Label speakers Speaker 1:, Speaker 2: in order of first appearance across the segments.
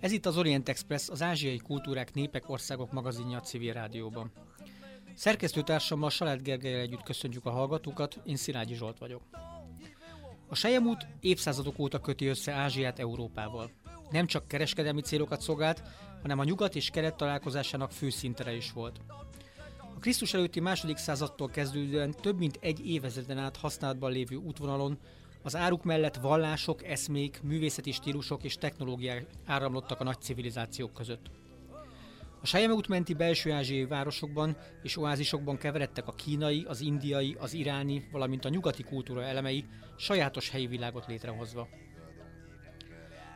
Speaker 1: Ez itt az Orient Express, az ázsiai kultúrák, népek, országok magazinja a civil rádióban. Szerkesztőtársammal Salát Gergelyel együtt köszöntjük a hallgatókat, én Szilágyi Zsolt vagyok. A Sejemút évszázadok óta köti össze Ázsiát Európával. Nem csak kereskedelmi célokat szolgált, hanem a nyugat és kelet találkozásának főszintere is volt. A Krisztus előtti második századtól kezdődően több mint egy évezreden át használatban lévő útvonalon az áruk mellett vallások, eszmék, művészeti stílusok és technológiák áramlottak a nagy civilizációk között. A Sejeme útmenti belső ázsiai városokban és oázisokban keveredtek a kínai, az indiai, az iráni, valamint a nyugati kultúra elemei, sajátos helyi világot létrehozva.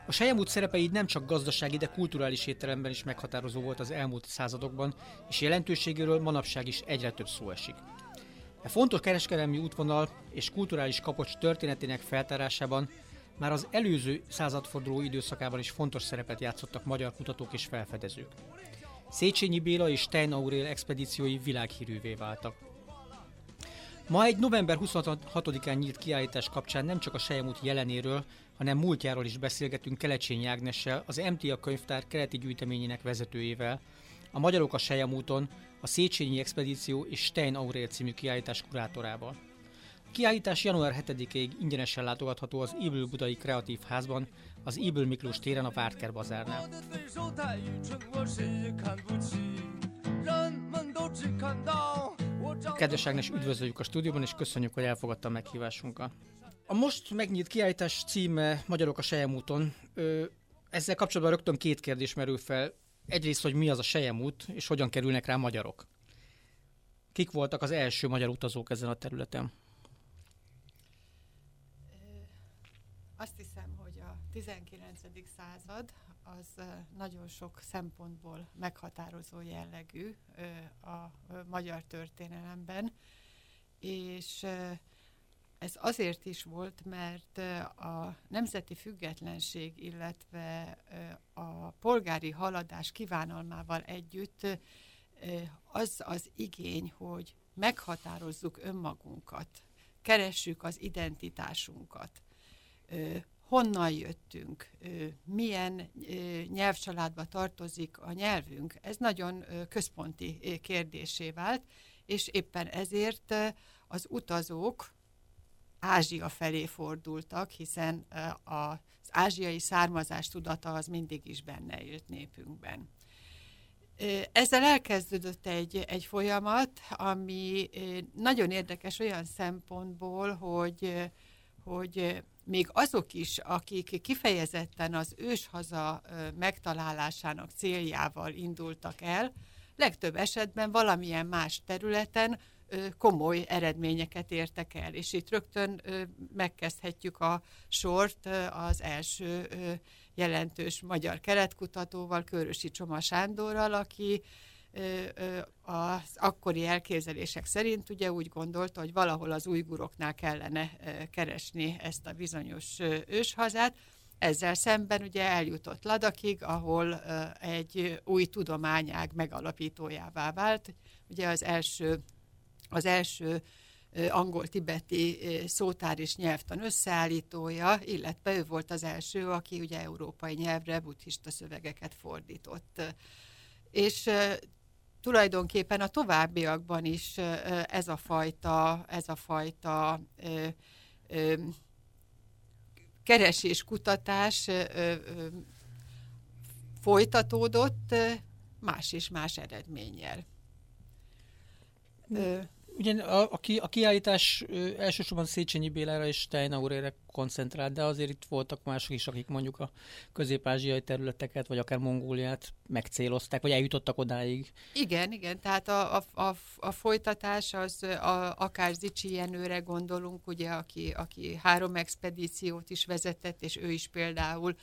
Speaker 1: A Sejemút szerepe így nem csak gazdasági, de kulturális értelemben is meghatározó volt az elmúlt századokban, és jelentőségéről manapság is egyre több szó esik. E fontos kereskedelmi útvonal és kulturális kapocs történetének feltárásában már az előző századforduló időszakában is fontos szerepet játszottak magyar kutatók és felfedezők. Széchenyi Béla és Stein Aurél expedíciói világhírűvé váltak. Ma egy november 26-án nyílt kiállítás kapcsán nem csak a Sejemút jelenéről, hanem múltjáról is beszélgetünk Kelecsényi Ágnessel, az MTA könyvtár keleti gyűjteményének vezetőjével, a Magyarok a Sejemúton, a Széchenyi Expedíció és Stein Aurél című kiállítás kurátorával. A kiállítás január 7-ig ingyenesen látogatható az Ibl Budai Kreatív Házban, az Ibl Miklós téren a Vártker bazárnál. Kedves Ágnes, üdvözöljük a stúdióban, és köszönjük, hogy elfogadta a meghívásunkat. A most megnyílt kiállítás címe Magyarok a Sejemúton. Ezzel kapcsolatban rögtön két kérdés merül fel. Egyrészt, hogy mi az a Sejemút, és hogyan kerülnek rá magyarok? Kik voltak az első magyar utazók ezen a területen?
Speaker 2: Azt hiszem, hogy a 19. század az nagyon sok szempontból meghatározó jellegű a magyar történelemben, és ez azért is volt, mert a nemzeti függetlenség, illetve a polgári haladás kívánalmával együtt az az igény, hogy meghatározzuk önmagunkat, keressük az identitásunkat, honnan jöttünk, milyen nyelvcsaládba tartozik a nyelvünk, ez nagyon központi kérdésé vált, és éppen ezért az utazók Ázsia felé fordultak, hiszen az ázsiai származás tudata az mindig is benne élt népünkben. Ezzel elkezdődött egy, egy folyamat, ami nagyon érdekes olyan szempontból, hogy, hogy még azok is, akik kifejezetten az őshaza megtalálásának céljával indultak el, legtöbb esetben valamilyen más területen komoly eredményeket értek el. És itt rögtön megkezdhetjük a sort az első jelentős magyar keletkutatóval, Körösi Csoma Sándorral, aki az akkori elképzelések szerint ugye úgy gondolta, hogy valahol az újguroknál kellene keresni ezt a bizonyos őshazát. Ezzel szemben ugye eljutott Ladakig, ahol egy új tudományág megalapítójává vált. Ugye az első, az első angol-tibeti szótár és nyelvtan összeállítója, illetve ő volt az első, aki ugye európai nyelvre buddhista szövegeket fordított. És tulajdonképpen a továbbiakban is ez a fajta, ez a fajta keresés, kutatás folytatódott más és más eredménnyel.
Speaker 1: Ugye a, a, ki, a kiállítás ö, elsősorban Széchenyi Bélára és Steinaurére koncentrált, de azért itt voltak mások is, akik mondjuk a közép-ázsiai területeket, vagy akár Mongóliát megcélozták, vagy eljutottak odáig.
Speaker 2: Igen, igen, tehát a, a, a, a folytatás az a, akár Zicsi Jenőre gondolunk, ugye, aki, aki három expedíciót is vezetett, és ő is például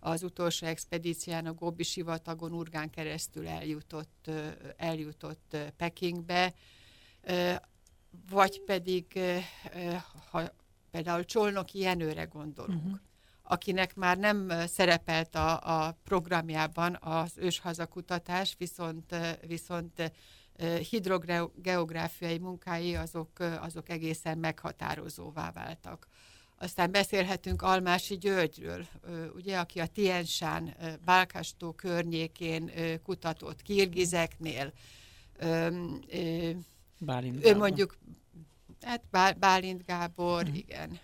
Speaker 2: az utolsó expedícián a Gobi sivatagon Urgán keresztül eljutott, eljutott Pekingbe, vagy pedig, ha például Csolnoki Jenőre gondolunk, uh-huh. akinek már nem szerepelt a, a programjában az őshazakutatás, viszont, viszont hidrogeográfiai munkái azok, azok egészen meghatározóvá váltak. Aztán beszélhetünk Almási Györgyről, ugye, aki a Tiensán, Bálkástó környékén kutatott, Kirgizeknél.
Speaker 1: Bálint
Speaker 2: ő mondjuk, hát Bálint Gábor, hmm. igen,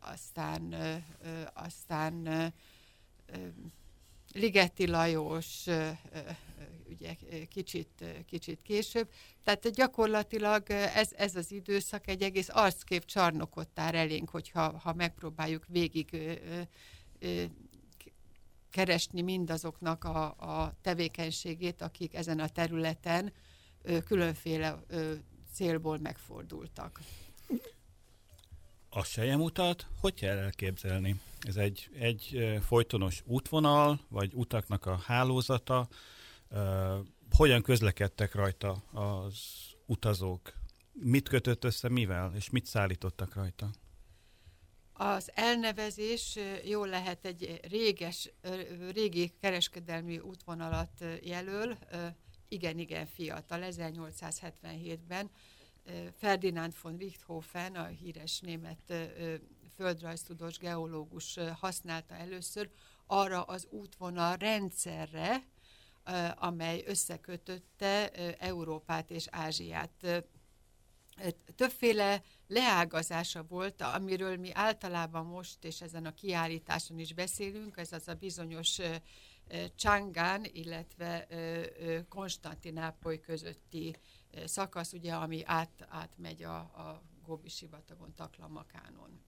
Speaker 2: aztán, aztán Ligeti Lajos, ugye kicsit, kicsit később. Tehát gyakorlatilag ez, ez az időszak egy egész arckép csarnokot tár elénk, hogyha ha megpróbáljuk végig keresni mindazoknak a, a tevékenységét, akik ezen a területen különféle célból megfordultak.
Speaker 3: A sejemutat hogy kell elképzelni? Ez egy, egy folytonos útvonal, vagy utaknak a hálózata? Hogyan közlekedtek rajta az utazók? Mit kötött össze mivel, és mit szállítottak rajta?
Speaker 2: Az elnevezés jól lehet egy réges, régi kereskedelmi útvonalat jelöl, igen-igen fiatal, 1877-ben Ferdinand von Richthofen, a híres német földrajztudós geológus használta először arra az útvonal rendszerre, amely összekötötte Európát és Ázsiát. Többféle leágazása volt, amiről mi általában most és ezen a kiállításon is beszélünk, ez az a bizonyos Csangán, illetve Konstantinápoly közötti szakasz, ugye, ami át, átmegy a, a Góbi sivatagon, Taklamakánon.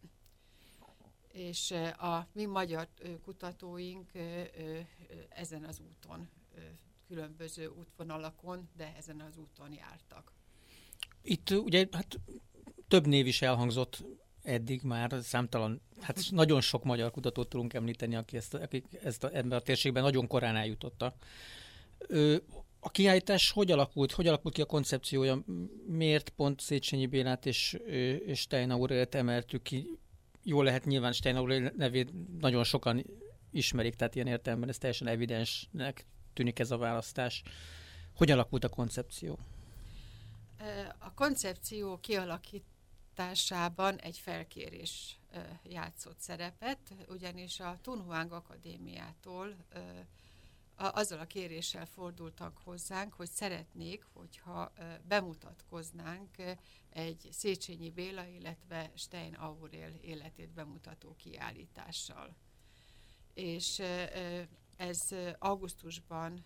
Speaker 2: És a mi magyar kutatóink ezen az úton, különböző útvonalakon, de ezen az úton jártak.
Speaker 1: Itt ugye hát több név is elhangzott eddig már számtalan, hát nagyon sok magyar kutatót tudunk említeni, aki ezt, akik ezt a, ebben a térségben nagyon korán eljutottak. A kiállítás hogy alakult, hogy alakult ki a koncepciója, miért pont Széchenyi Bélát és, és Steinaurélt emeltük ki? Jól lehet nyilván Steinaurel nevét nagyon sokan ismerik, tehát ilyen értelemben ez teljesen evidensnek tűnik ez a választás. Hogy alakult a koncepció?
Speaker 2: A koncepció kialakításában egy felkérés játszott szerepet, ugyanis a Tunhuang Akadémiától azzal a kéréssel fordultak hozzánk, hogy szeretnék, hogyha bemutatkoznánk egy Széchenyi Béla, illetve Stein Aurél életét bemutató kiállítással. És ez augusztusban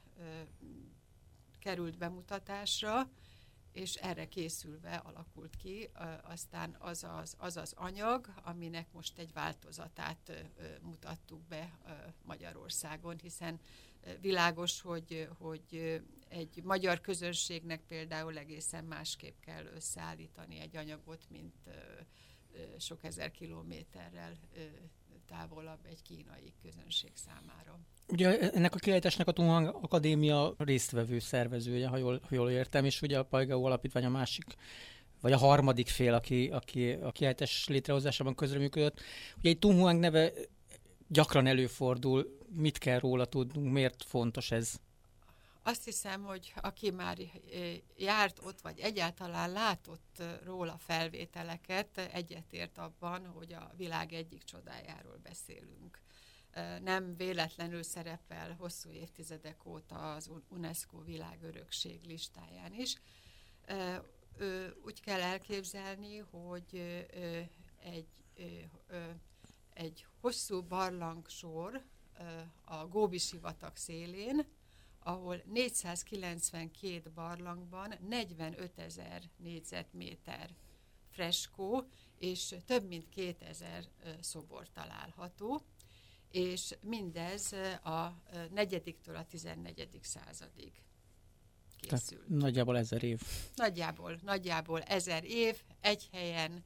Speaker 2: került bemutatásra, és erre készülve alakult ki aztán az az, az az anyag, aminek most egy változatát mutattuk be Magyarországon, hiszen világos, hogy, hogy egy magyar közönségnek például egészen másképp kell összeállítani egy anyagot, mint sok ezer kilométerrel távolabb egy kínai közönség számára.
Speaker 1: Ugye ennek a kiállításnak a Tunhang Akadémia résztvevő szervezője, ha jól, ha jól értem, és ugye a Pajgau Alapítvány a másik vagy a harmadik fél, aki, aki a kiállítás létrehozásában közreműködött. Ugye egy Tunhuang neve gyakran előfordul, mit kell róla tudnunk, miért fontos ez?
Speaker 2: Azt hiszem, hogy aki már járt ott, vagy egyáltalán látott róla felvételeket, egyetért abban, hogy a világ egyik csodájáról beszélünk. Nem véletlenül szerepel hosszú évtizedek óta az UNESCO világörökség listáján is. Úgy kell elképzelni, hogy egy, egy hosszú barlangsor a Góbi sivatag szélén, ahol 492 barlangban 45 ezer négyzetméter freskó, és több mint 2000 szobor található, és mindez a negyediktől a 14. századig készült.
Speaker 1: Tehát nagyjából ezer év.
Speaker 2: Nagyjából, nagyjából ezer év, egy helyen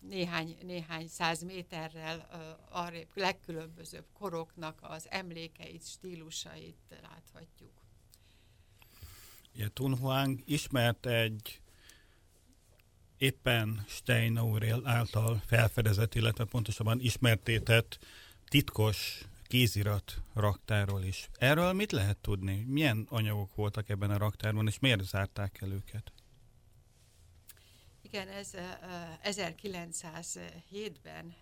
Speaker 2: néhány, néhány száz méterrel arrébb legkülönbözőbb koroknak az emlékeit, stílusait láthatjuk.
Speaker 3: Ja, Tunhuang ismert egy éppen Steinaurel által felfedezett, illetve pontosabban ismertétett titkos kézirat raktáról is. Erről mit lehet tudni? Milyen anyagok voltak ebben a raktárban, és miért zárták el őket?
Speaker 2: Igen, ez 1907-ben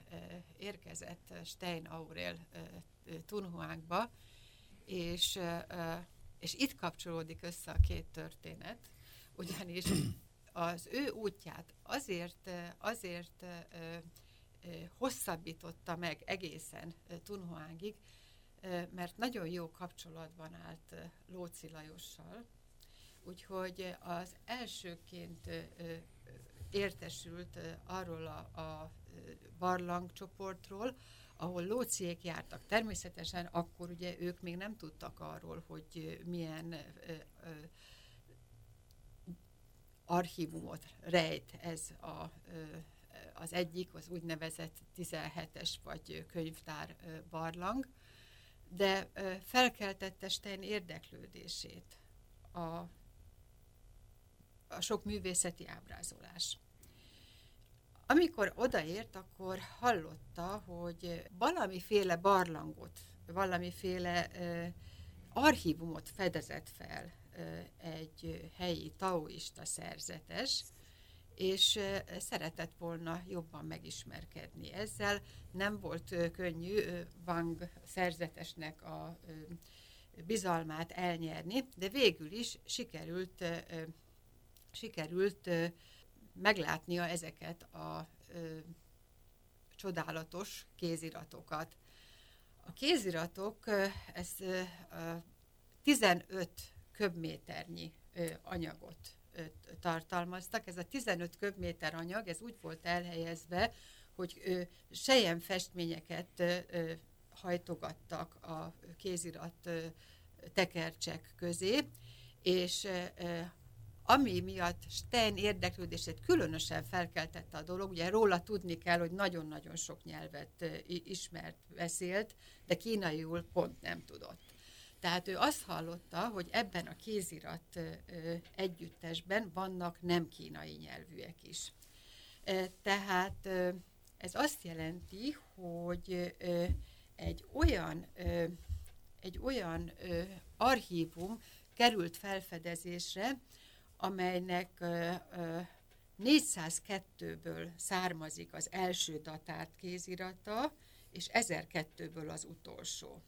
Speaker 2: érkezett Stein Aurel Tunhuánkba, és, és itt kapcsolódik össze a két történet, ugyanis az ő útját azért, azért hosszabbította meg egészen Tunhuángig, mert nagyon jó kapcsolatban állt Lóci Lajossal, úgyhogy az elsőként értesült arról a, a barlangcsoportról, ahol lóciék jártak. Természetesen akkor ugye ők még nem tudtak arról, hogy milyen archívumot rejt ez a, az egyik, az úgynevezett 17-es vagy könyvtár barlang, de felkeltette Stein érdeklődését a, a sok művészeti ábrázolás. Amikor odaért, akkor hallotta, hogy valamiféle barlangot, valamiféle archívumot fedezett fel egy helyi taoista szerzetes, és szeretett volna jobban megismerkedni ezzel. Nem volt könnyű Wang szerzetesnek a bizalmát elnyerni, de végül is sikerült, sikerült meglátnia ezeket a csodálatos kéziratokat. A kéziratok, ez ö, 15 köbméternyi anyagot tartalmaztak. Ez a 15 köbméter anyag, ez úgy volt elhelyezve, hogy sejem festményeket hajtogattak a kézirat tekercsek közé, és ami miatt Stein érdeklődését különösen felkeltette a dolog, ugye róla tudni kell, hogy nagyon-nagyon sok nyelvet ismert, beszélt, de kínaiul pont nem tudott. Tehát ő azt hallotta, hogy ebben a kézirat együttesben vannak nem kínai nyelvűek is. Tehát ez azt jelenti, hogy egy olyan, egy olyan archívum került felfedezésre, amelynek 402-ből származik az első datárt kézirata, és 1002-ből az utolsó.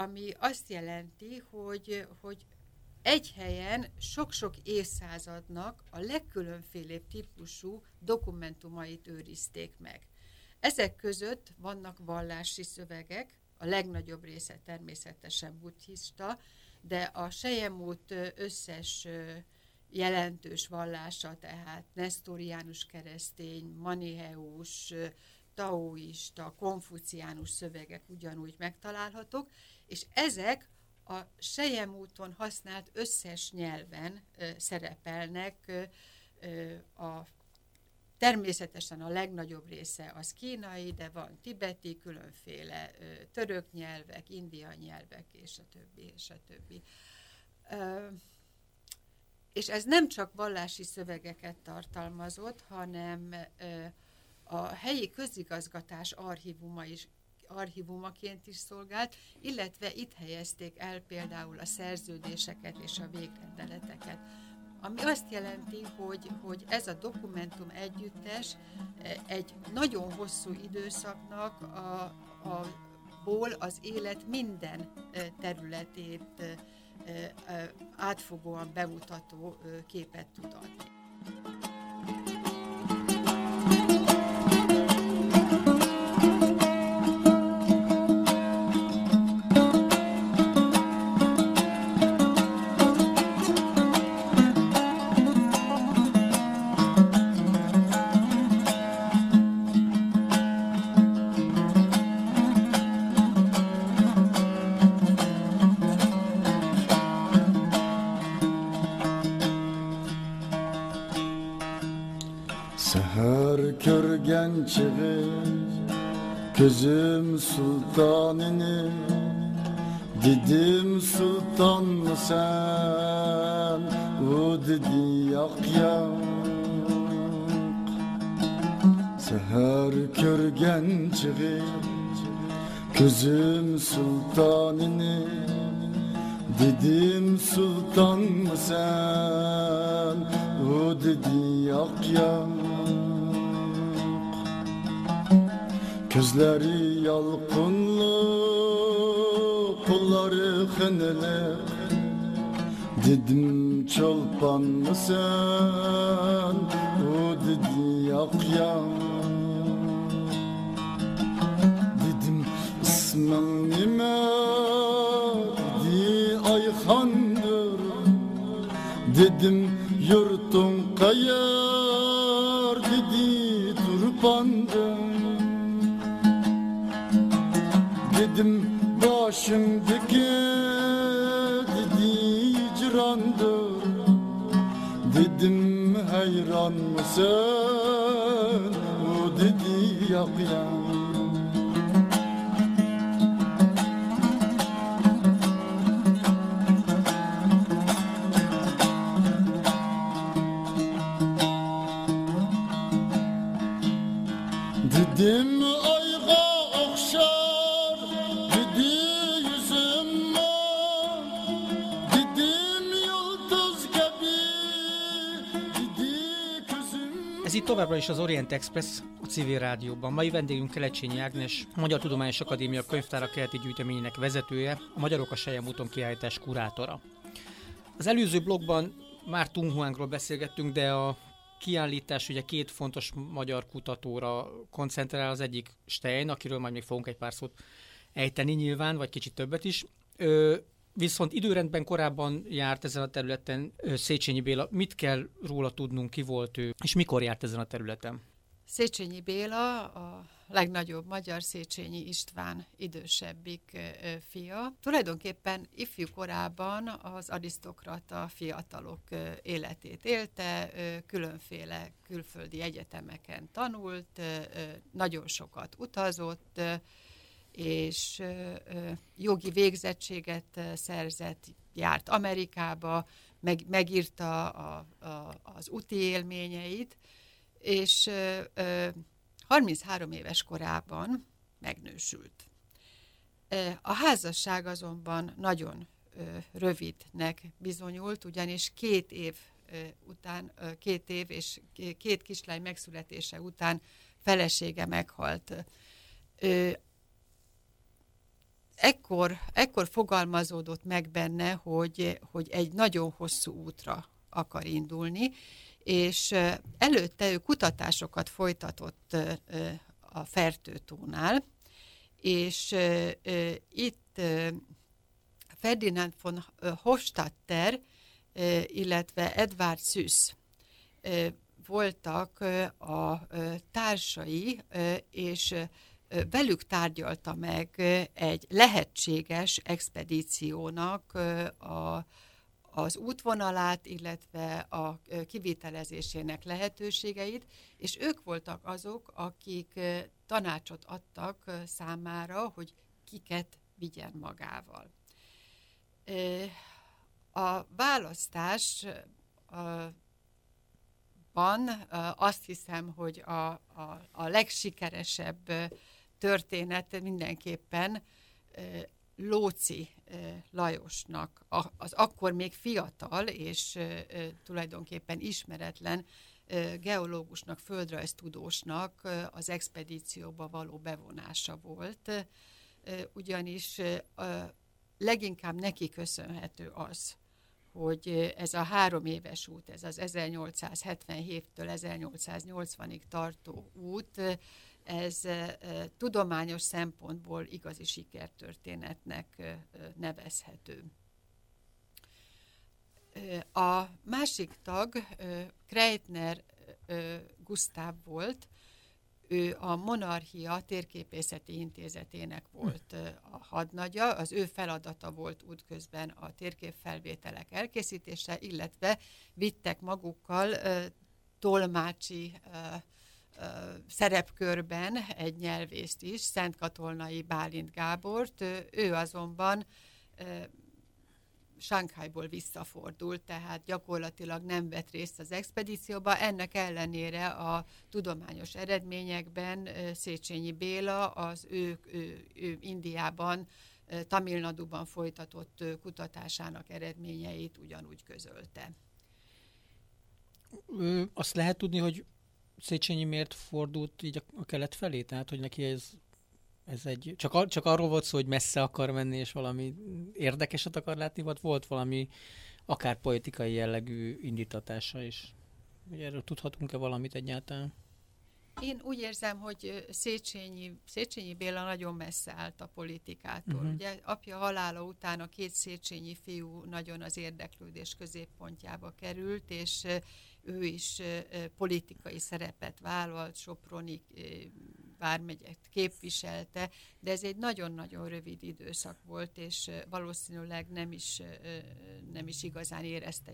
Speaker 2: Ami azt jelenti, hogy, hogy egy helyen sok-sok évszázadnak a legkülönfélébb típusú dokumentumait őrizték meg. Ezek között vannak vallási szövegek, a legnagyobb része természetesen buddhista, de a Sejemút összes jelentős vallása, tehát Nestoriánus keresztény, Maniheus, taoista, konfuciánus szövegek ugyanúgy megtalálhatók, és ezek a Sejemúton használt összes nyelven szerepelnek a Természetesen a legnagyobb része az kínai, de van tibeti, különféle török nyelvek, india nyelvek, és a többi, és a többi. És ez nem csak vallási szövegeket tartalmazott, hanem a helyi közigazgatás archívuma is archívumaként is szolgált, illetve itt helyezték el például a szerződéseket és a végrendeleteket ami azt jelenti, hogy, hogy ez a dokumentum együttes eh, egy nagyon hosszú időszaknak a, a ból az élet minden eh, területét eh, átfogóan bemutató képet tud adni.
Speaker 4: Gözüm sultanını Dedim
Speaker 1: Ez itt továbbra is az Orient Express, a civil rádióban. Mai vendégünk Kelecsényi Ágnes, Magyar Tudományos Akadémia könyvtára keleti gyűjteményének vezetője, a Magyarok a Sejem úton kiállítás kurátora. Az előző blogban már Tung Huangról beszélgettünk, de a kiállítás ugye két fontos magyar kutatóra koncentrál, az egyik Stein, akiről majd még fogunk egy pár szót ejteni nyilván, vagy kicsit többet is. Ö, viszont időrendben korábban járt ezen a területen Széchenyi Béla. Mit kell róla tudnunk, ki volt ő, és mikor járt ezen a területen?
Speaker 2: Széchenyi Béla, a legnagyobb magyar Széchenyi István idősebbik fia. Tulajdonképpen ifjú korában az arisztokrata fiatalok életét élte, különféle külföldi egyetemeken tanult, nagyon sokat utazott, és jogi végzettséget szerzett, járt Amerikába, meg, megírta a, a, az úti élményeit, és ö, ö, 33 éves korában megnősült. A házasság azonban nagyon rövidnek bizonyult, ugyanis két év után, két év és két kislány megszületése után felesége meghalt. Ekkor, ekkor fogalmazódott meg benne, hogy, hogy egy nagyon hosszú útra akar indulni, és előtte ő kutatásokat folytatott a Fertőtónál, és itt Ferdinand von Hofstadter, illetve Edward Süss voltak a társai, és velük tárgyalta meg egy lehetséges expedíciónak a, az útvonalát, illetve a kivitelezésének lehetőségeit, és ők voltak azok, akik tanácsot adtak számára, hogy kiket vigyen magával. A választás ö, van, ö, azt hiszem, hogy a, a, a legsikeresebb történet mindenképpen Lóci Lajosnak, az akkor még fiatal és tulajdonképpen ismeretlen geológusnak, földrajztudósnak az expedícióba való bevonása volt, ugyanis leginkább neki köszönhető az, hogy ez a három éves út, ez az 1877-től 1880-ig tartó út, ez tudományos szempontból igazi sikertörténetnek nevezhető. A másik tag Kreitner Gusztáv volt, ő a Monarchia Térképészeti Intézetének volt ö, a hadnagya, az ő feladata volt útközben a térképfelvételek elkészítése, illetve vittek magukkal tolmácsi szerepkörben egy nyelvészt is, Szent Katolnai Bálint Gábort, ő azonban Sánkhájból visszafordult, tehát gyakorlatilag nem vett részt az expedícióba. Ennek ellenére a tudományos eredményekben Széchenyi Béla az ő, ő, ő Indiában, ö, Tamil Naduban folytatott kutatásának eredményeit ugyanúgy közölte.
Speaker 1: Azt lehet tudni, hogy Széchenyi miért fordult így a, a kelet felé? Tehát, hogy neki ez, ez egy... Csak, csak arról volt szó, hogy messze akar menni, és valami érdekeset akar látni, vagy volt valami akár politikai jellegű indítatása is? Hogy erről tudhatunk-e valamit egyáltalán?
Speaker 2: Én úgy érzem, hogy Széchenyi, Széchenyi Béla nagyon messze állt a politikától. Uh-huh. Ugye apja halála után a két Széchenyi fiú nagyon az érdeklődés középpontjába került, és ő is politikai szerepet vállalt, Soproni vármegyet képviselte, de ez egy nagyon-nagyon rövid időszak volt, és valószínűleg nem is, nem is igazán érezte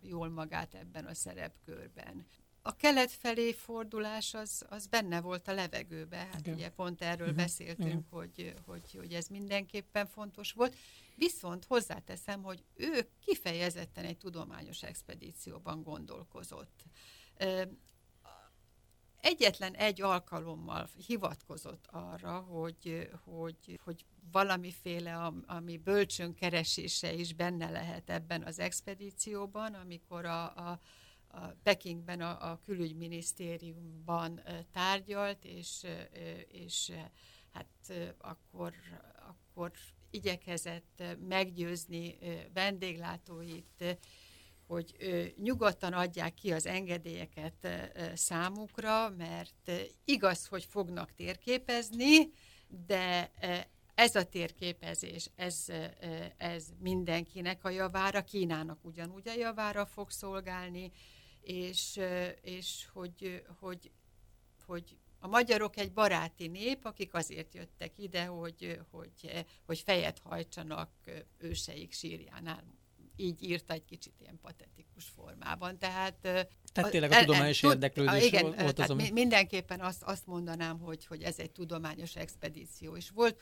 Speaker 2: jól magát ebben a szerepkörben a kelet felé fordulás az, az benne volt a levegőbe. Hát Igen. ugye pont erről uh-huh. beszéltünk, Igen. Hogy, hogy, hogy ez mindenképpen fontos volt. Viszont hozzáteszem, hogy ő kifejezetten egy tudományos expedícióban gondolkozott. Egyetlen egy alkalommal hivatkozott arra, hogy, hogy, hogy valamiféle, ami bölcsön keresése is benne lehet ebben az expedícióban, amikor a, a a Pekingben a, a külügyminisztériumban tárgyalt, és, és hát akkor, akkor igyekezett meggyőzni vendéglátóit, hogy nyugodtan adják ki az engedélyeket számukra, mert igaz, hogy fognak térképezni, de ez a térképezés, ez, ez mindenkinek a javára, Kínának ugyanúgy a javára fog szolgálni, és, és hogy, hogy, hogy a magyarok egy baráti nép, akik azért jöttek ide, hogy, hogy, hogy fejet hajtsanak őseik sírjánál. Így írta egy kicsit ilyen patetikus formában. Tehát,
Speaker 1: tehát tényleg a tudományos tud, érdeklődés
Speaker 2: igen, volt az, ami... Mindenképpen azt, azt mondanám, hogy, hogy ez egy tudományos expedíció is volt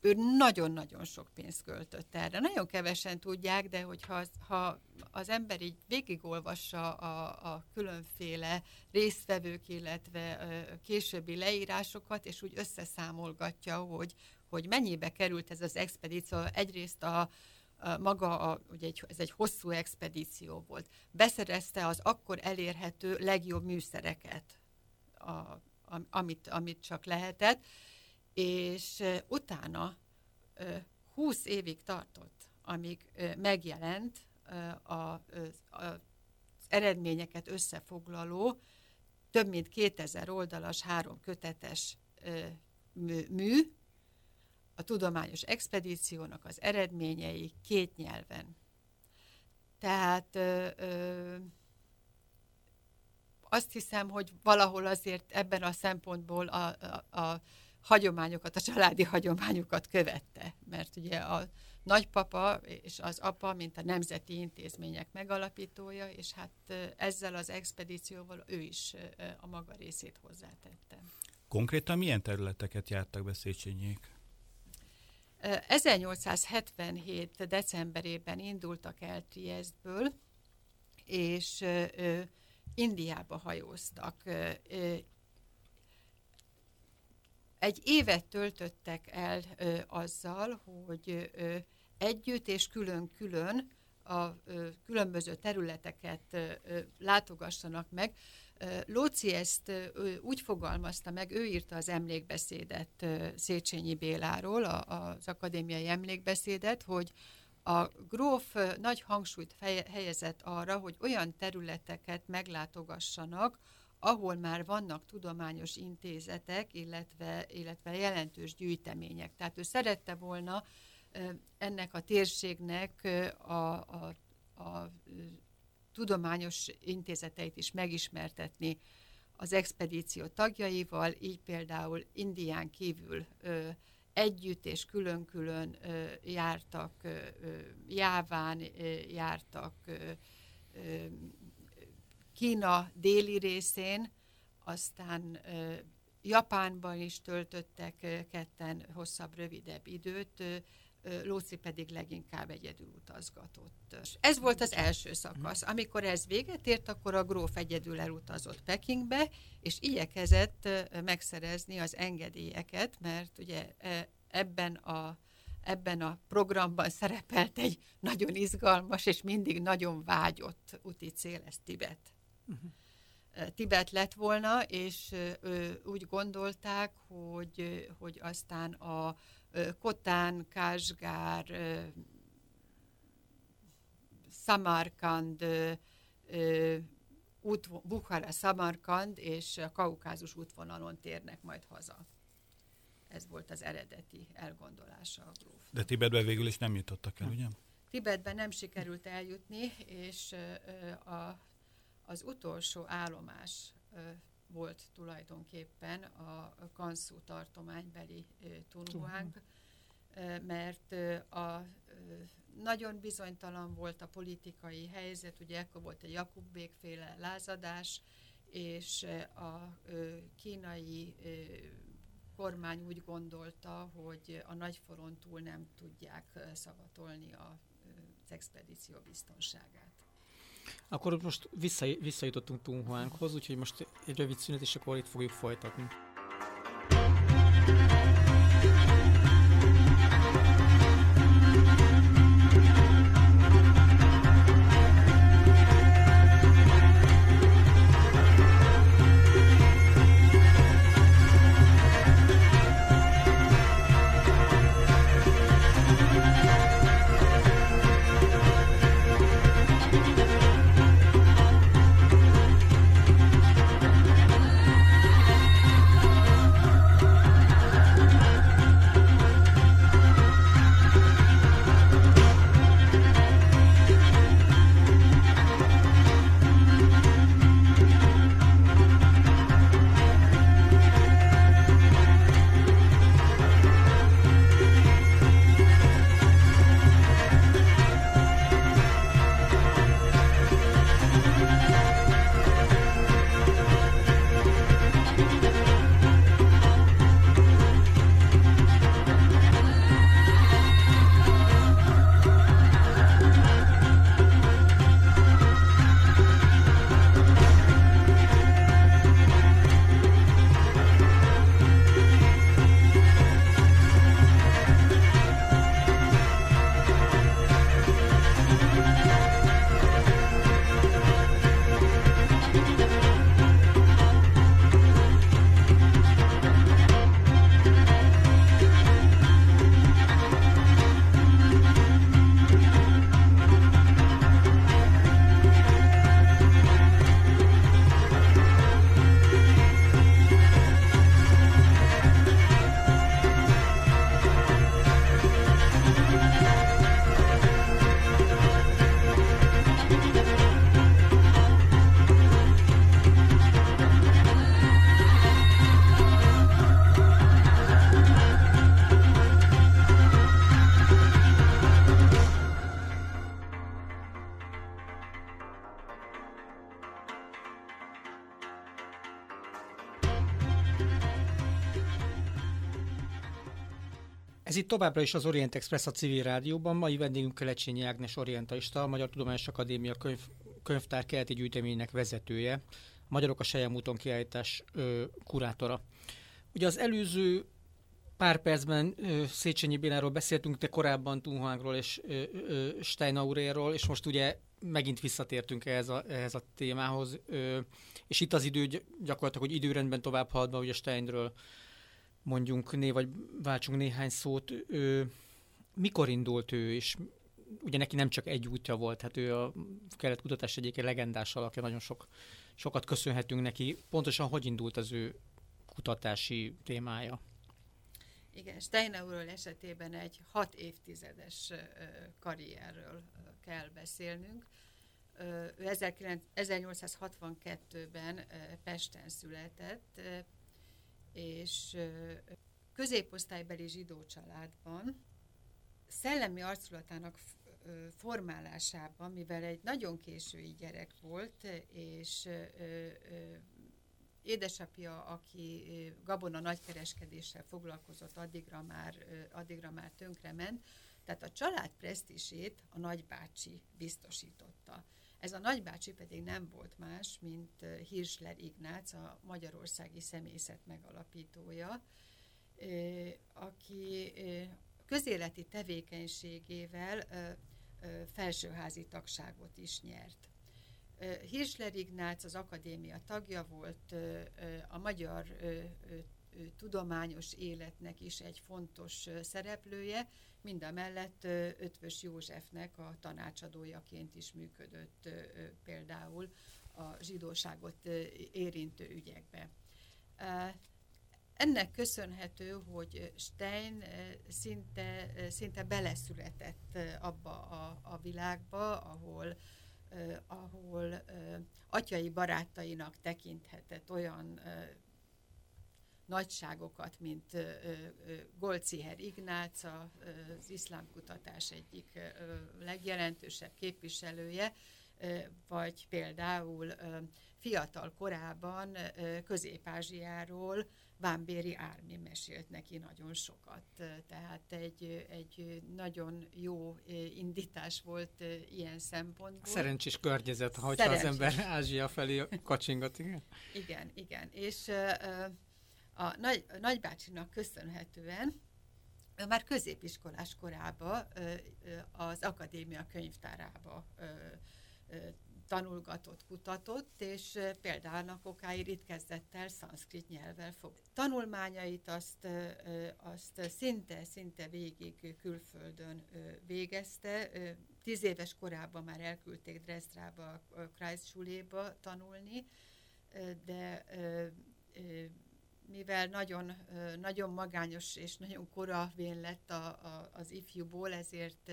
Speaker 2: ő nagyon-nagyon sok pénzt költött erre. Nagyon kevesen tudják, de hogyha ha az ember így végigolvassa a, a különféle résztvevők, illetve későbbi leírásokat, és úgy összeszámolgatja, hogy, hogy mennyibe került ez az expedíció. Egyrészt a, a maga, a, ugye egy, ez egy hosszú expedíció volt. Beszerezte az akkor elérhető legjobb műszereket, a, amit, amit csak lehetett, és utána 20 évig tartott, amíg megjelent az eredményeket összefoglaló, több mint 2000 oldalas, három kötetes mű, a tudományos expedíciónak az eredményei két nyelven. Tehát azt hiszem, hogy valahol azért ebben a szempontból a, a, a hagyományokat, a családi hagyományokat követte, mert ugye a nagypapa és az apa, mint a nemzeti intézmények megalapítója, és hát ezzel az expedícióval ő is a maga részét hozzátette.
Speaker 3: Konkrétan milyen területeket jártak be Széchenyiek?
Speaker 2: 1877. decemberében indultak el Triestből, és Indiába hajóztak egy évet töltöttek el ö, azzal, hogy ö, együtt és külön-külön a ö, különböző területeket ö, látogassanak meg. Lóci ezt ö, úgy fogalmazta meg, ő írta az emlékbeszédet ö, Széchenyi Béláról, a, az akadémiai emlékbeszédet, hogy a gróf nagy hangsúlyt helyezett arra, hogy olyan területeket meglátogassanak, ahol már vannak tudományos intézetek, illetve, illetve jelentős gyűjtemények. Tehát ő szerette volna ennek a térségnek a, a, a tudományos intézeteit is megismertetni az expedíció tagjaival, így például Indián kívül ö, együtt és külön-külön ö, jártak, ö, Jáván ö, jártak, ö, Kína déli részén, aztán Japánban is töltöttek ketten hosszabb, rövidebb időt, Lóci pedig leginkább egyedül utazgatott. Ez volt az első szakasz. Amikor ez véget ért, akkor a gróf egyedül elutazott Pekingbe, és igyekezett megszerezni az engedélyeket, mert ugye ebben a, ebben a programban szerepelt egy nagyon izgalmas és mindig nagyon vágyott úti cél, ez Tibet. Uh-huh. Tibet lett volna, és úgy gondolták, hogy, hogy aztán a Kotán, Kásgár, Samarkand, út, Bukhara, Samarkand és a Kaukázus útvonalon térnek majd haza. Ez volt az eredeti elgondolása a gróf.
Speaker 3: De Tibetbe végül is nem jutottak el, ugye?
Speaker 2: Tibetben nem sikerült eljutni, és a, az utolsó állomás volt tulajdonképpen a Kanszú tartománybeli Tunhuánk, mert a nagyon bizonytalan volt a politikai helyzet, ugye ekkor volt egy Jakub békféle lázadás, és a kínai kormány úgy gondolta, hogy a nagyforon túl nem tudják szavatolni az expedíció biztonságát.
Speaker 1: Akkor most vissza, visszajutottunk Tunhuánkhoz, úgyhogy most egy rövid szünet, és akkor itt fogjuk folytatni. Továbbra is az Orient Express a civil rádióban. Mai vendégünk Kelecsényi Ágnes orientalista, a Magyar Tudományos Akadémia könyv, könyvtár keleti gyűjteménynek vezetője, a Magyarok a Sejem úton kiállítás ö, kurátora. Ugye az előző pár percben ö, Széchenyi Bénáról beszéltünk, de korábban Tunhangról és ö, Steinauréről, és most ugye megint visszatértünk ehhez a, ehhez a témához, ö, és itt az idő gyakorlatilag, hogy időrendben tovább haladva, ugye Steinről mondjunk né, vagy váltsunk néhány szót. Ő, mikor indult ő, és ugye neki nem csak egy útja volt, hát ő a kelet kutatás egyik legendás alakja, nagyon sok, sokat köszönhetünk neki. Pontosan hogy indult az ő kutatási témája?
Speaker 2: Igen, Steinauról esetében egy hat évtizedes karrierről kell beszélnünk. Ő 1862-ben Pesten született, és középosztálybeli zsidó családban szellemi arculatának formálásában, mivel egy nagyon késői gyerek volt, és édesapja, aki gabona nagykereskedéssel foglalkozott, addigra már, addigra már tönkrement, tehát a család presztisét a nagybácsi biztosította. Ez a nagybácsi pedig nem volt más, mint Hirschler Ignác, a magyarországi személyzet megalapítója, aki közéleti tevékenységével felsőházi tagságot is nyert. Hirschler Ignác az akadémia tagja volt, a magyar tudományos életnek is egy fontos szereplője, mind a mellett Ötvös Józsefnek a tanácsadójaként is működött például a zsidóságot érintő ügyekbe. Ennek köszönhető, hogy Stein szinte, szinte beleszületett abba a, a világba, ahol ahol atyai barátainak tekinthetett olyan nagyságokat, mint Golciher Ignác, az iszlámkutatás egyik legjelentősebb képviselője, vagy például fiatal korában Közép-Ázsiáról Vámbéri Ármi mesélt neki nagyon sokat. Tehát egy, egy nagyon jó indítás volt ilyen szempontból.
Speaker 1: Szerencsés környezet, ha az ember Ázsia felé kacsingat, igen?
Speaker 2: Igen, igen. És a nagy, nagybácsinak köszönhetően már középiskolás korában az akadémia könyvtárába tanulgatott, kutatott, és például okáért itt kezdett el szanszkrit nyelvvel fog. Tanulmányait azt, azt szinte, szinte végig külföldön végezte. Tíz éves korában már elküldték Dresdrába, a Kreisschuléba tanulni, de mivel nagyon, nagyon magányos és nagyon koravén lett a, a, az ifjúból, ezért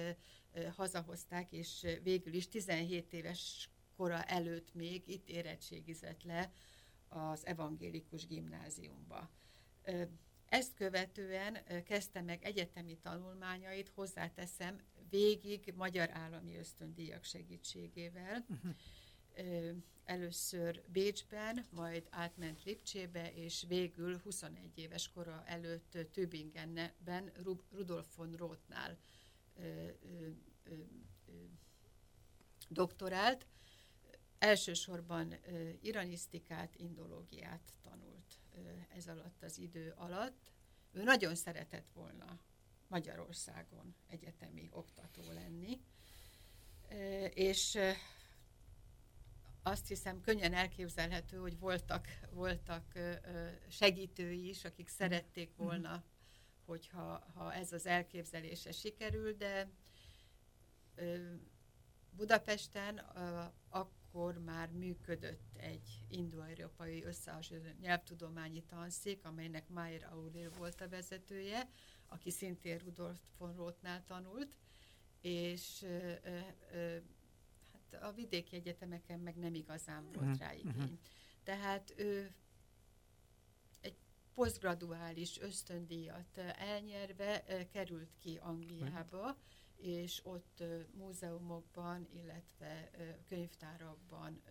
Speaker 2: hazahozták, és végül is 17 éves kora előtt még itt érettségizett le az evangélikus gimnáziumba. Ezt követően kezdte meg egyetemi tanulmányait, hozzáteszem, végig magyar állami ösztöndíjak segítségével. Uh-huh először Bécsben, majd átment Lipcsébe, és végül 21 éves kora előtt Tübingenben Rudolf von Rothnál doktorált. Elsősorban iranisztikát, indológiát tanult ez alatt az idő alatt. Ő nagyon szeretett volna Magyarországon egyetemi oktató lenni, és azt hiszem könnyen elképzelhető, hogy voltak, voltak segítői is, akik szerették mhm. volna, hogyha ha ez az elképzelése sikerül, de Budapesten akkor már működött egy indo-európai összehasonlító nyelvtudományi tanszék, amelynek Mayer Aurel volt a vezetője, aki szintén Rudolf von Rothnál tanult, és a vidéki egyetemeken meg nem igazán volt uh-huh. rá igény. Uh-huh. Tehát ő egy posztgraduális ösztöndíjat elnyerve került ki Angliába, uh-huh. és ott múzeumokban, illetve könyvtárakban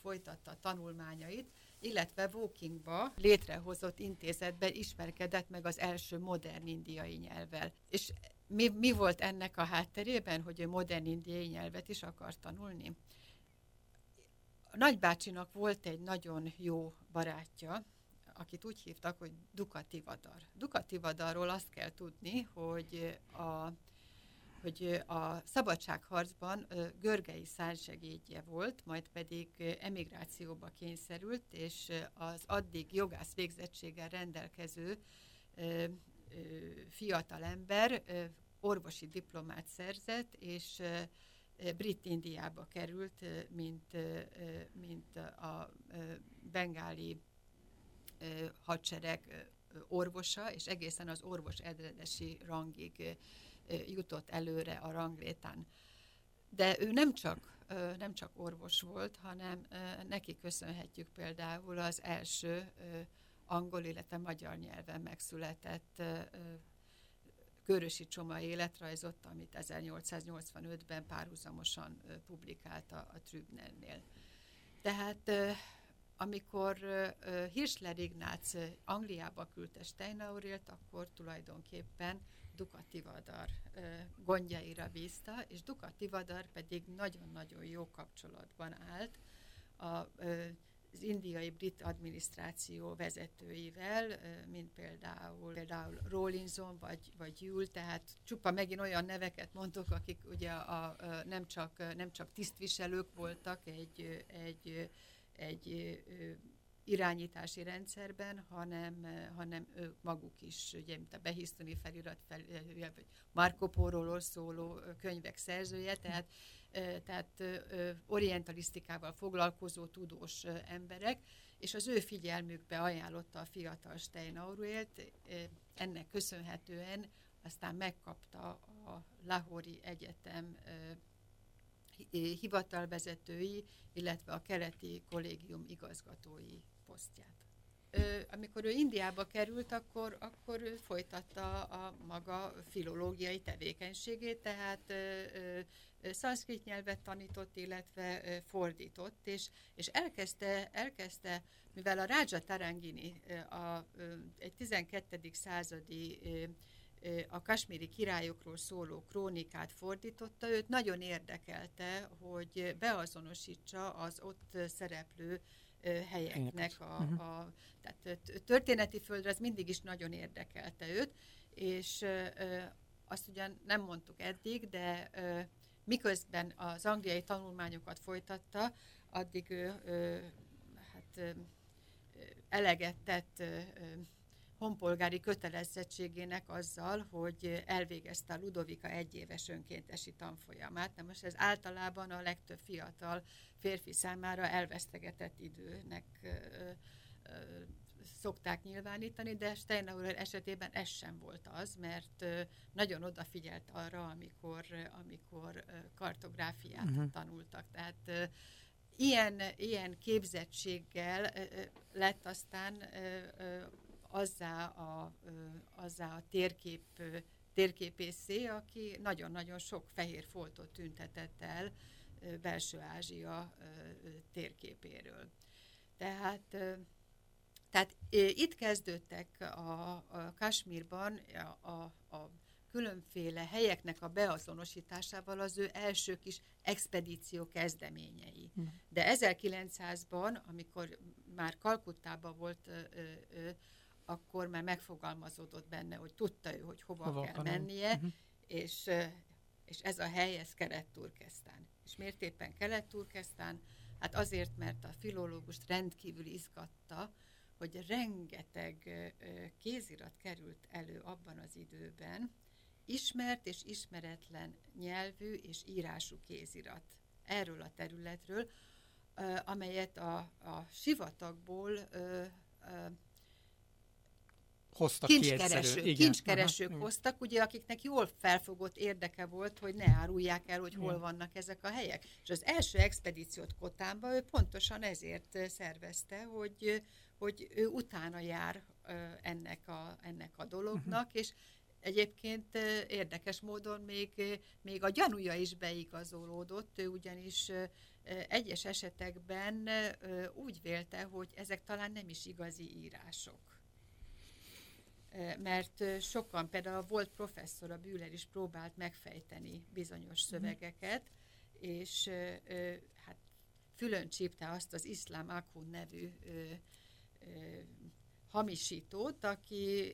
Speaker 2: folytatta tanulmányait, illetve Wokingba létrehozott intézetben ismerkedett meg az első modern indiai nyelvvel. És mi, mi volt ennek a hátterében, hogy ő modern indiai nyelvet is akar tanulni? A nagybácsinak volt egy nagyon jó barátja, akit úgy hívtak, hogy Dukati Vadar. Dukati Vadarról azt kell tudni, hogy a, hogy a szabadságharcban görgei szársegédje volt, majd pedig emigrációba kényszerült, és az addig jogász végzettséggel rendelkező fiatal ember orvosi diplomát szerzett, és Brit Indiába került, mint, mint a bengáli hadsereg orvosa, és egészen az orvos edredesi rangig jutott előre a ranglétán. De ő nem csak, nem csak orvos volt, hanem neki köszönhetjük például az első angol, illetve magyar nyelven megszületett Körösi Csoma életrajzot, amit 1885-ben párhuzamosan publikálta a Trübnernél. Tehát amikor Hirschler Ignác Angliába küldte Steinaurilt, akkor tulajdonképpen Dukati Vadar gondjaira bízta, és Dukati Vadar pedig nagyon-nagyon jó kapcsolatban állt a az indiai brit adminisztráció vezetőivel, mint például, például Rawlinson vagy, vagy Yule, tehát csupa megint olyan neveket mondok, akik ugye a, a, nem, csak, nem csak tisztviselők voltak egy, egy, egy irányítási rendszerben, hanem, hanem ők maguk is, ugye, mint a behisztoni felirat, fel, vagy Marco Polo szóló könyvek szerzője, tehát, tehát orientalisztikával foglalkozó tudós emberek, és az ő figyelmükbe ajánlotta a fiatal Steinauruelt, ennek köszönhetően aztán megkapta a Lahori Egyetem hivatalvezetői, illetve a keleti kollégium igazgatói posztját. Amikor ő Indiába került, akkor, akkor ő folytatta a maga filológiai tevékenységét, tehát szanszkrit nyelvet tanított, illetve fordított, és, és elkezdte, elkezdte, mivel a Raja Tarangini, a, egy 12. századi a kasmíri királyokról szóló krónikát fordította, őt nagyon érdekelte, hogy beazonosítsa az ott szereplő helyeknek a, mhm. a tehát történeti földre ez mindig is nagyon érdekelte őt, és azt ugyan nem mondtuk eddig, de miközben az angliai tanulmányokat folytatta, addig ő hát, eleget tett honpolgári kötelezettségének azzal, hogy elvégezte a Ludovika egyéves önkéntesi tanfolyamát. Na most ez általában a legtöbb fiatal férfi számára elvesztegetett időnek szokták nyilvánítani, de Steinauer esetében ez sem volt az, mert nagyon odafigyelt arra, amikor, amikor kartográfiát uh-huh. tanultak. Tehát ilyen, ilyen képzettséggel lett aztán azzá a, azzá a térkép, térképészé, aki nagyon-nagyon sok fehér foltot tüntetett el belső Ázsia térképéről. Tehát, tehát itt kezdődtek a, a Kasmírban a, a, a különféle helyeknek a beazonosításával az ő első kis expedíció kezdeményei. Hm. De 1900-ban, amikor már Kalkuttában volt ö, ö, akkor már megfogalmazódott benne, hogy tudta ő, hogy hova, hova kell mennie, uh-huh. és, és ez a hely, ez Kelet-Turkesztán. És miért éppen Kelet-Turkesztán? Hát azért, mert a filológust rendkívül izgatta, hogy rengeteg kézirat került elő abban az időben, ismert és ismeretlen nyelvű és írású kézirat erről a területről, amelyet a, a sivatagból
Speaker 1: hoztak
Speaker 2: kincskereső, ki kincskeresők Aha. hoztak, ugye, akiknek jól felfogott érdeke volt, hogy ne árulják el, hogy hol Igen. vannak ezek a helyek. És az első expedíciót Kotánba ő pontosan ezért szervezte, hogy, hogy ő utána jár ennek a, ennek a dolognak, uh-huh. és Egyébként érdekes módon még, még a gyanúja is beigazolódott, ő ugyanis egyes esetekben úgy vélte, hogy ezek talán nem is igazi írások mert sokan, például volt professzor, a Bühler is próbált megfejteni bizonyos mhm. szövegeket, és hát fülön csípte azt az iszlám Akun nevű hamisítót, aki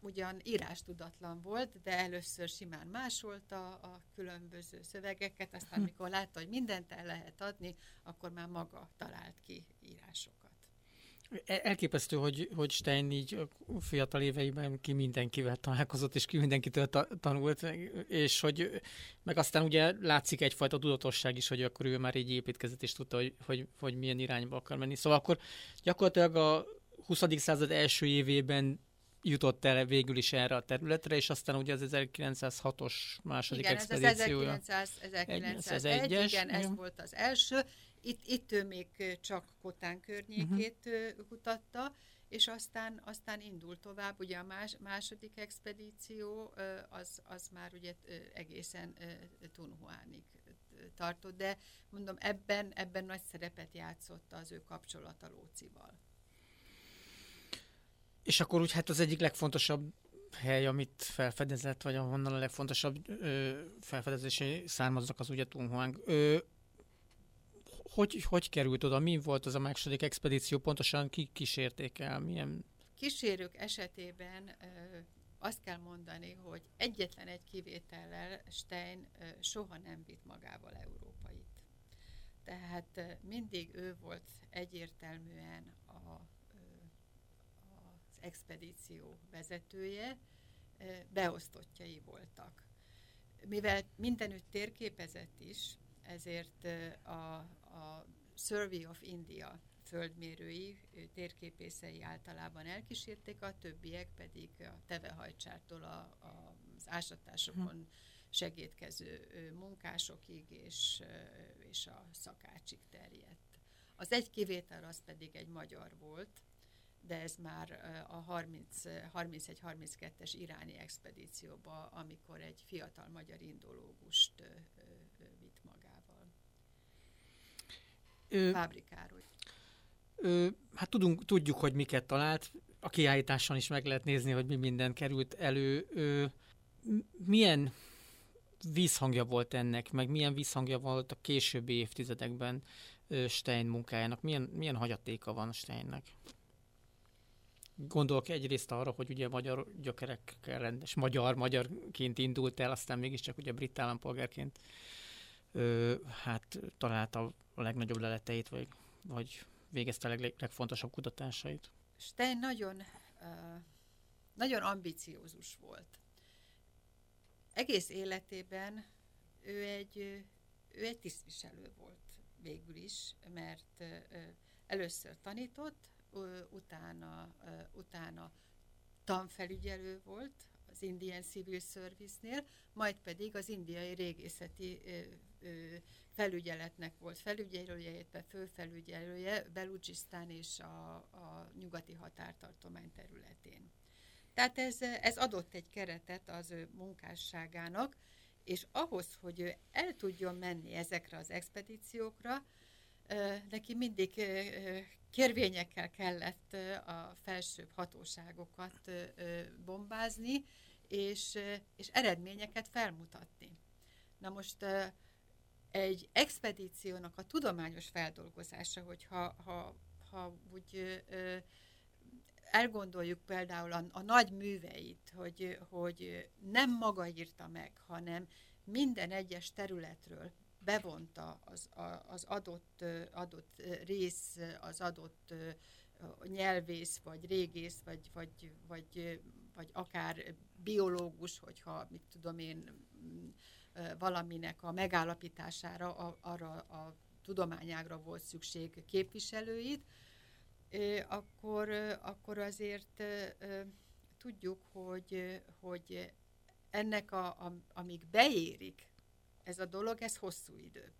Speaker 2: ugyan írástudatlan volt, de először simán másolta a különböző szövegeket, aztán hm. mikor látta, hogy mindent el lehet adni, akkor már maga talált ki írásokat.
Speaker 1: E, elképesztő, hogy, hogy Stein így fiatal éveiben ki mindenkivel találkozott, és ki mindenkitől ta- tanult, és hogy meg aztán ugye látszik egyfajta tudatosság is, hogy akkor ő már így építkezett, és tudta, hogy, hogy, hogy milyen irányba akar menni. Szóval akkor gyakorlatilag a 20. század első évében jutott el végül is erre a területre, és aztán ugye az 1906-os második
Speaker 2: igen,
Speaker 1: expedíciója.
Speaker 2: Ez az 1900, 1901, igen, ez volt az első. Itt, itt ő még csak Kotán környékét uh-huh. kutatta, és aztán, aztán indult tovább, ugye a más, második expedíció az, az már ugye egészen Tunhuánig tartott, de mondom, ebben, ebben nagy szerepet játszott az ő kapcsolata Lócival.
Speaker 1: És akkor úgy hát az egyik legfontosabb hely, amit felfedezett, vagy ahonnan a legfontosabb ö, felfedezései származnak, az ugye Tunhuang. Ö, hogy, hogy került oda? Mi volt az a második expedíció? Pontosan ki kísérték el? Milyen...
Speaker 2: Kísérők esetében azt kell mondani, hogy egyetlen egy kivétellel Stein soha nem vitt magával európait. Tehát mindig ő volt egyértelműen a, az expedíció vezetője, beosztottjai voltak. Mivel mindenütt térképezett is, ezért a, a Survey of India földmérői, térképészei általában elkísérték, a többiek pedig a tevehajcsártól a, a, az ásatásokon hm. segítkező munkásokig és, és a szakácsig terjedt. Az egy kivétel az pedig egy magyar volt, de ez már a 31-32-es iráni expedícióba, amikor egy fiatal magyar indológust vitt magával. Ő, Fábrikáról.
Speaker 1: Ö, hát tudunk, tudjuk, hogy miket talált. A kiállításon is meg lehet nézni, hogy mi minden került elő. Ö, milyen vízhangja volt ennek, meg milyen vízhangja volt a későbbi évtizedekben Stein munkájának? Milyen, milyen hagyatéka van Steinnek? Gondolok egyrészt arra, hogy ugye magyar gyökerekkel rendes, magyar, magyarként indult el, aztán mégiscsak ugye brit állampolgárként ö, hát találta a legnagyobb leleteit, vagy, vagy végezte a leg, legfontosabb kutatásait.
Speaker 2: Stein nagyon, nagyon ambiciózus volt. Egész életében ő egy, ő egy tisztviselő volt végül is, mert először tanított, utána, utána tanfelügyelő volt az Indian Civil Service-nél, majd pedig az indiai régészeti felügyeletnek volt felügyelője, illetve főfelügyelője Belucsisztán és a, a nyugati határtartomány területén. Tehát ez, ez adott egy keretet az ő munkásságának, és ahhoz, hogy ő el tudjon menni ezekre az expedíciókra, neki mindig kérvényekkel kellett a felsőbb hatóságokat bombázni, és, és eredményeket felmutatni. Na most egy expedíciónak a tudományos feldolgozása, hogyha ha, ha úgy elgondoljuk például a, a nagy műveit, hogy, hogy nem maga írta meg, hanem minden egyes területről bevonta az, az adott, adott rész, az adott nyelvész, vagy régész, vagy, vagy, vagy, vagy akár biológus, hogyha, mit tudom én, valaminek a megállapítására, a, arra a tudományágra volt szükség képviselőit, akkor, akkor azért tudjuk, hogy, hogy ennek, a, amíg beérik ez a dolog, ez hosszú idő.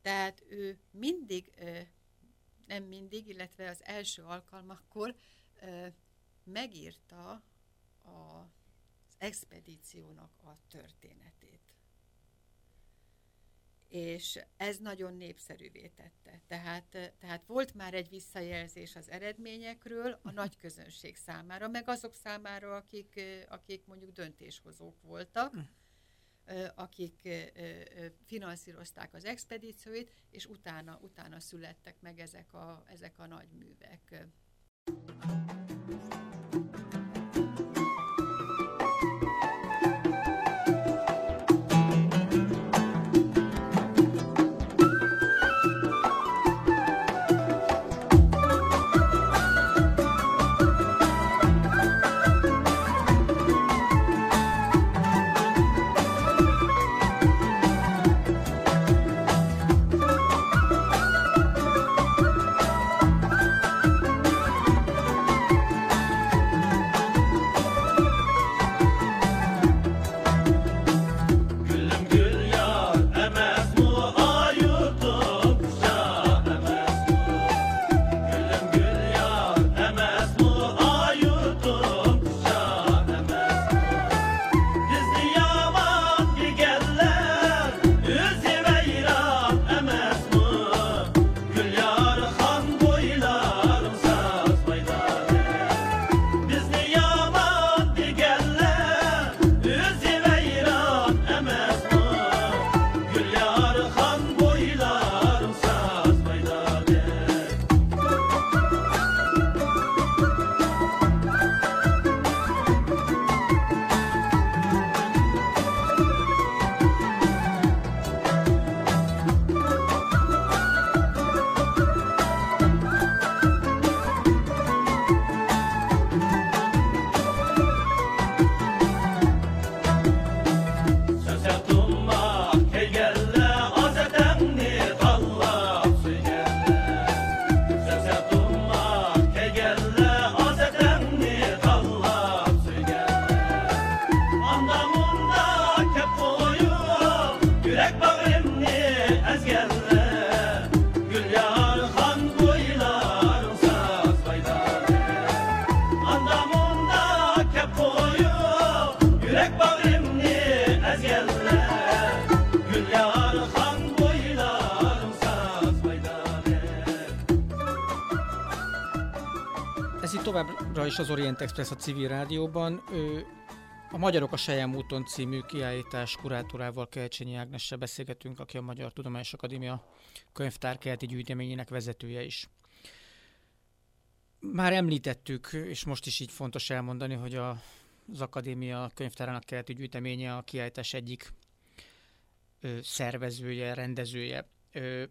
Speaker 2: Tehát ő mindig, nem mindig, illetve az első alkalmakkor megírta az expedíciónak a történetét. És ez nagyon népszerűvé tette. Tehát, tehát volt már egy visszajelzés az eredményekről a nagy közönség számára, meg azok számára, akik, akik mondjuk döntéshozók voltak. Akik finanszírozták az expedícióit, és utána, utána születtek meg ezek a, ezek a nagy művek.
Speaker 1: Ez itt továbbra is az Orient Express a civil rádióban. Ő, a Magyarok a Sejem úton című kiállítás kurátorával Kelcsényi Ágnessel beszélgetünk, aki a Magyar Tudományos Akadémia könyvtárkelti gyűjteményének vezetője is. Már említettük, és most is így fontos elmondani, hogy a, az Akadémia könyvtárának keleti gyűjteménye a kiállítás egyik ö, szervezője, rendezője. Ö,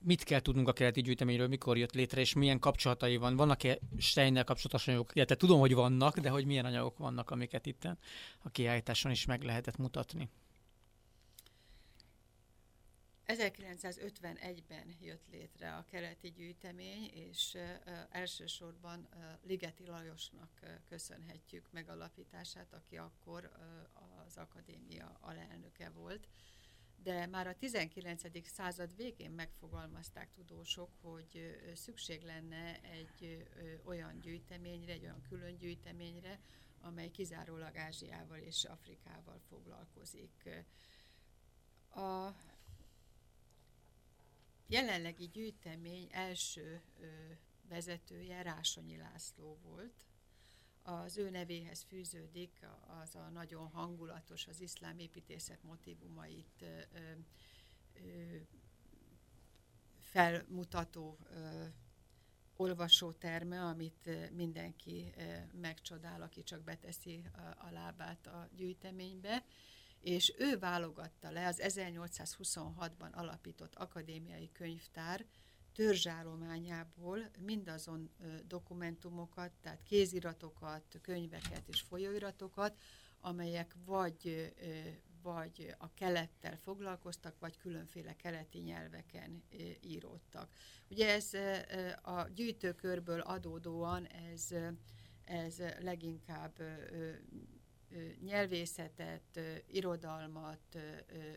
Speaker 1: mit kell tudnunk a keleti gyűjteményről, mikor jött létre, és milyen kapcsolatai van? Vannak-e Steinnel kapcsolatos anyagok? Ja, tudom, hogy vannak, de hogy milyen anyagok vannak, amiket itt a kiállításon is meg lehetett mutatni?
Speaker 2: 1951-ben jött létre a keleti gyűjtemény, és elsősorban Ligeti Lajosnak köszönhetjük megalapítását, aki akkor az akadémia alelnöke volt de már a 19. század végén megfogalmazták tudósok, hogy szükség lenne egy olyan gyűjteményre, egy olyan külön gyűjteményre, amely kizárólag Ázsiával és Afrikával foglalkozik. A jelenlegi gyűjtemény első vezetője Rásonyi László volt, az ő nevéhez fűződik az a nagyon hangulatos, az iszlám építészet motivumait felmutató olvasóterme, amit mindenki megcsodál, aki csak beteszi a lábát a gyűjteménybe, és ő válogatta le az 1826-ban alapított akadémiai könyvtár törzsállományából mindazon dokumentumokat, tehát kéziratokat, könyveket és folyóiratokat, amelyek vagy, vagy a kelettel foglalkoztak, vagy különféle keleti nyelveken íródtak. Ugye ez a gyűjtőkörből adódóan ez, ez leginkább nyelvészetet, irodalmat,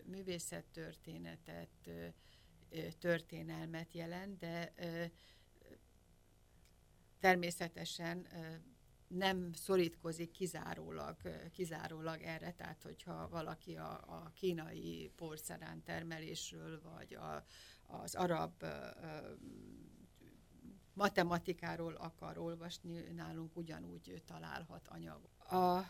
Speaker 2: művészettörténetet, történelmet jelent, de természetesen nem szorítkozik kizárólag, kizárólag erre, tehát hogyha valaki a, a kínai porcelán termelésről, vagy a, az arab matematikáról akar olvasni, nálunk ugyanúgy találhat anyag. A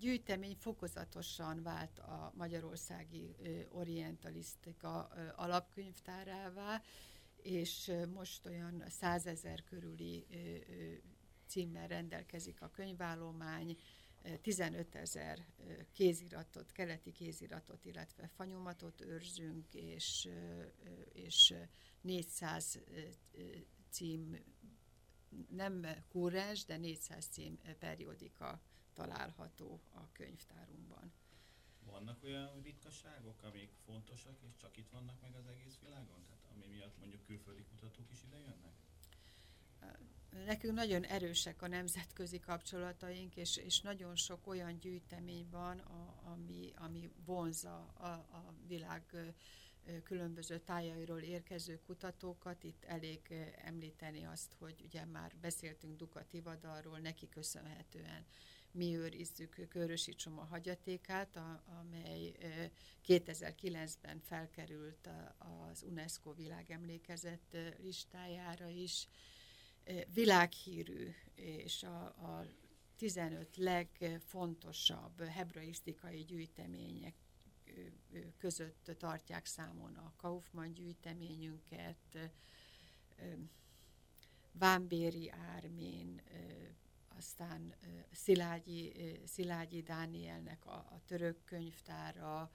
Speaker 2: gyűjtemény fokozatosan vált a magyarországi orientalisztika alapkönyvtárává, és most olyan százezer körüli címmel rendelkezik a könyvállomány, 15 ezer kéziratot, keleti kéziratot, illetve fanyomatot őrzünk, és, és 400 cím, nem kúrens, de 400 cím periódika található a könyvtárunkban.
Speaker 3: Vannak olyan ritkaságok, amik fontosak, és csak itt vannak meg az egész világon? Tehát ami miatt mondjuk külföldi kutatók is ide jönnek?
Speaker 2: Nekünk nagyon erősek a nemzetközi kapcsolataink, és, és nagyon sok olyan gyűjtemény van, a, ami, ami vonza a, a világ különböző tájairól érkező kutatókat. Itt elég említeni azt, hogy ugye már beszéltünk Duka Tivadarról, neki köszönhetően mi őrizzük Körösi Csoma hagyatékát, a, amely 2009-ben felkerült az UNESCO világemlékezet listájára is. Világhírű, és a, a 15 legfontosabb hebraisztikai gyűjtemények között tartják számon a Kaufmann gyűjteményünket, Vámbéri Ármén, aztán Szilágyi, Szilágyi Dánielnek a, a török könyvtára,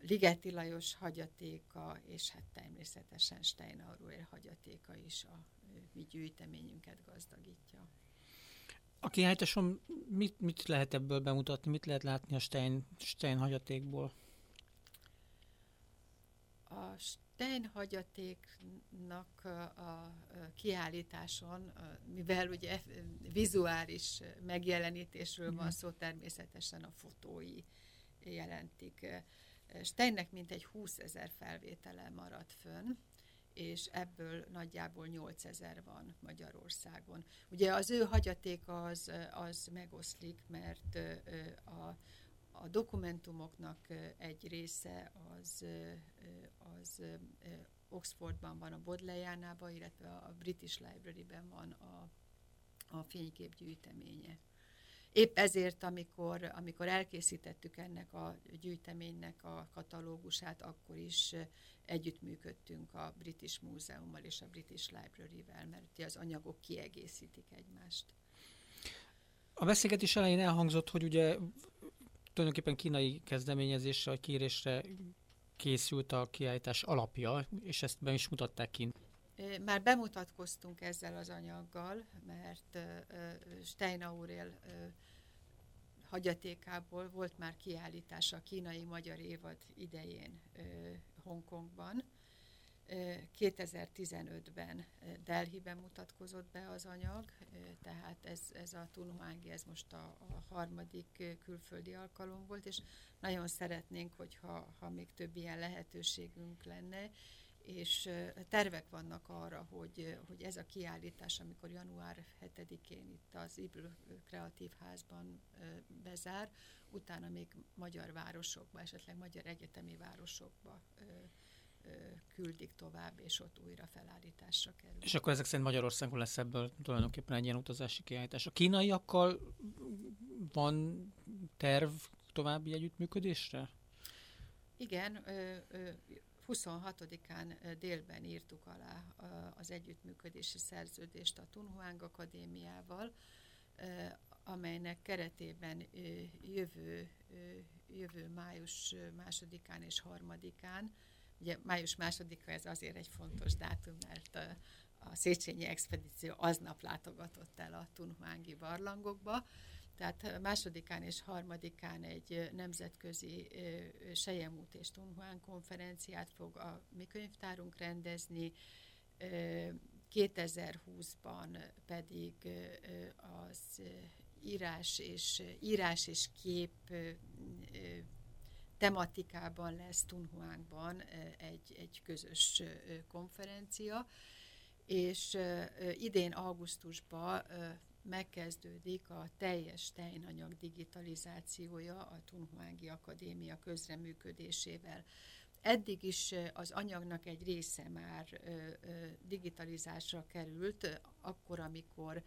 Speaker 2: Ligeti Lajos hagyatéka, és hát természetesen Steinauer hagyatéka is a mi gyűjteményünket gazdagítja.
Speaker 1: A kiállításon mit, mit lehet ebből bemutatni, mit lehet látni a Stein, Stein hagyatékból?
Speaker 2: A Stein hagyatéknak a kiállításon, mivel ugye vizuális megjelenítésről van mhm. szó, természetesen a fotói jelentik. Steinnek mintegy 20 ezer felvétele maradt fönn, és ebből nagyjából 8 ezer van Magyarországon. Ugye az ő hagyatéka az, az megoszlik, mert a, a dokumentumoknak egy része az, az Oxfordban van a Bodleianában, illetve a British Library-ben van a, a fénykép gyűjteménye. Épp ezért, amikor, amikor elkészítettük ennek a gyűjteménynek a katalógusát, akkor is együttműködtünk a British Múzeummal és a British Library-vel, mert az anyagok kiegészítik egymást.
Speaker 1: A beszélgetés elején elhangzott, hogy ugye tulajdonképpen kínai kezdeményezésre, vagy kérésre készült a kiállítás alapja, és ezt be is mutatták kint.
Speaker 2: Már bemutatkoztunk ezzel az anyaggal, mert Steinaurel hagyatékából volt már kiállítása a kínai-magyar évad idején Hongkongban. 2015-ben Delhiben mutatkozott be az anyag, tehát ez, ez a Tunhuangi, ez most a, a harmadik külföldi alkalom volt, és nagyon szeretnénk, hogyha ha még több ilyen lehetőségünk lenne, és tervek vannak arra, hogy, hogy ez a kiállítás, amikor január 7-én itt az Ibl Kreatív Házban bezár, utána még magyar városokba, esetleg magyar egyetemi városokba küldik tovább, és ott újra felállításra kerül.
Speaker 1: És akkor ezek szerint Magyarországon lesz ebből tulajdonképpen egy ilyen utazási kiállítás. A kínaiakkal van terv további együttműködésre?
Speaker 2: Igen, 26-án délben írtuk alá az együttműködési szerződést a Tunhuang Akadémiával, amelynek keretében jövő, jövő május másodikán és harmadikán, ugye május másodika ez azért egy fontos dátum, mert a, a Széchenyi expedíció aznap látogatott el a Tunhuangi barlangokba, tehát másodikán és harmadikán egy nemzetközi Sejemút és Tunhuán konferenciát fog a mi könyvtárunk rendezni, 2020-ban pedig az írás és, írás és kép tematikában lesz Tunhuánkban egy, egy közös konferencia, és idén augusztusban megkezdődik a teljes tejnanyag digitalizációja a Tunhuángi Akadémia közreműködésével. Eddig is az anyagnak egy része már digitalizásra került, akkor, amikor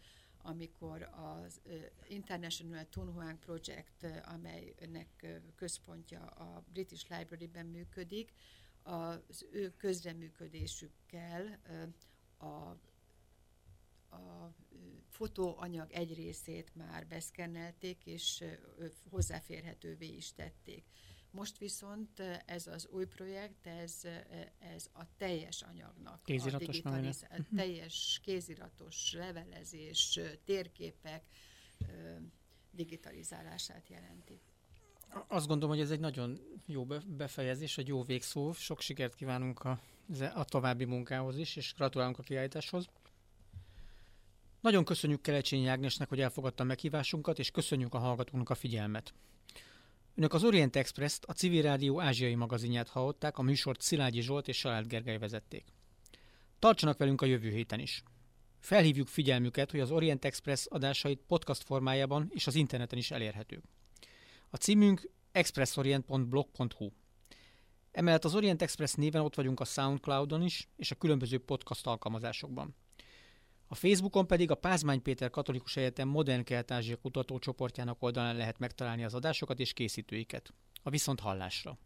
Speaker 2: amikor az International Tunhuang Project, amelynek központja a British Library-ben működik, az ő közreműködésükkel a a fotóanyag egy részét már beszkennelték, és hozzáférhetővé is tették. Most viszont ez az új projekt, ez, ez a teljes anyagnak,
Speaker 1: kéziratos
Speaker 2: a digitaliz- uh-huh. teljes kéziratos levelezés, térképek digitalizálását jelenti.
Speaker 1: Azt gondolom, hogy ez egy nagyon jó befejezés, egy jó végszó. Sok sikert kívánunk a, a további munkához is, és gratulálunk a kiállításhoz. Nagyon köszönjük Kelecsényi Ágnesnek, hogy elfogadta a meghívásunkat, és köszönjük a hallgatóknak a figyelmet. Önök az Orient Express-t, a Civil Rádió ázsiai magazinját hallották, a műsort Szilágyi Zsolt és Salád Gergely vezették. Tartsanak velünk a jövő héten is. Felhívjuk figyelmüket, hogy az Orient Express adásait podcast formájában és az interneten is elérhetők. A címünk expressorient.blog.hu. Emellett az Orient Express néven ott vagyunk a Soundcloudon is, és a különböző podcast alkalmazásokban. A Facebookon pedig a Pázmány Péter Katolikus Egyetem Modern Kelet-Ázsia kutatócsoportjának oldalán lehet megtalálni az adásokat és készítőiket. A viszont hallásra!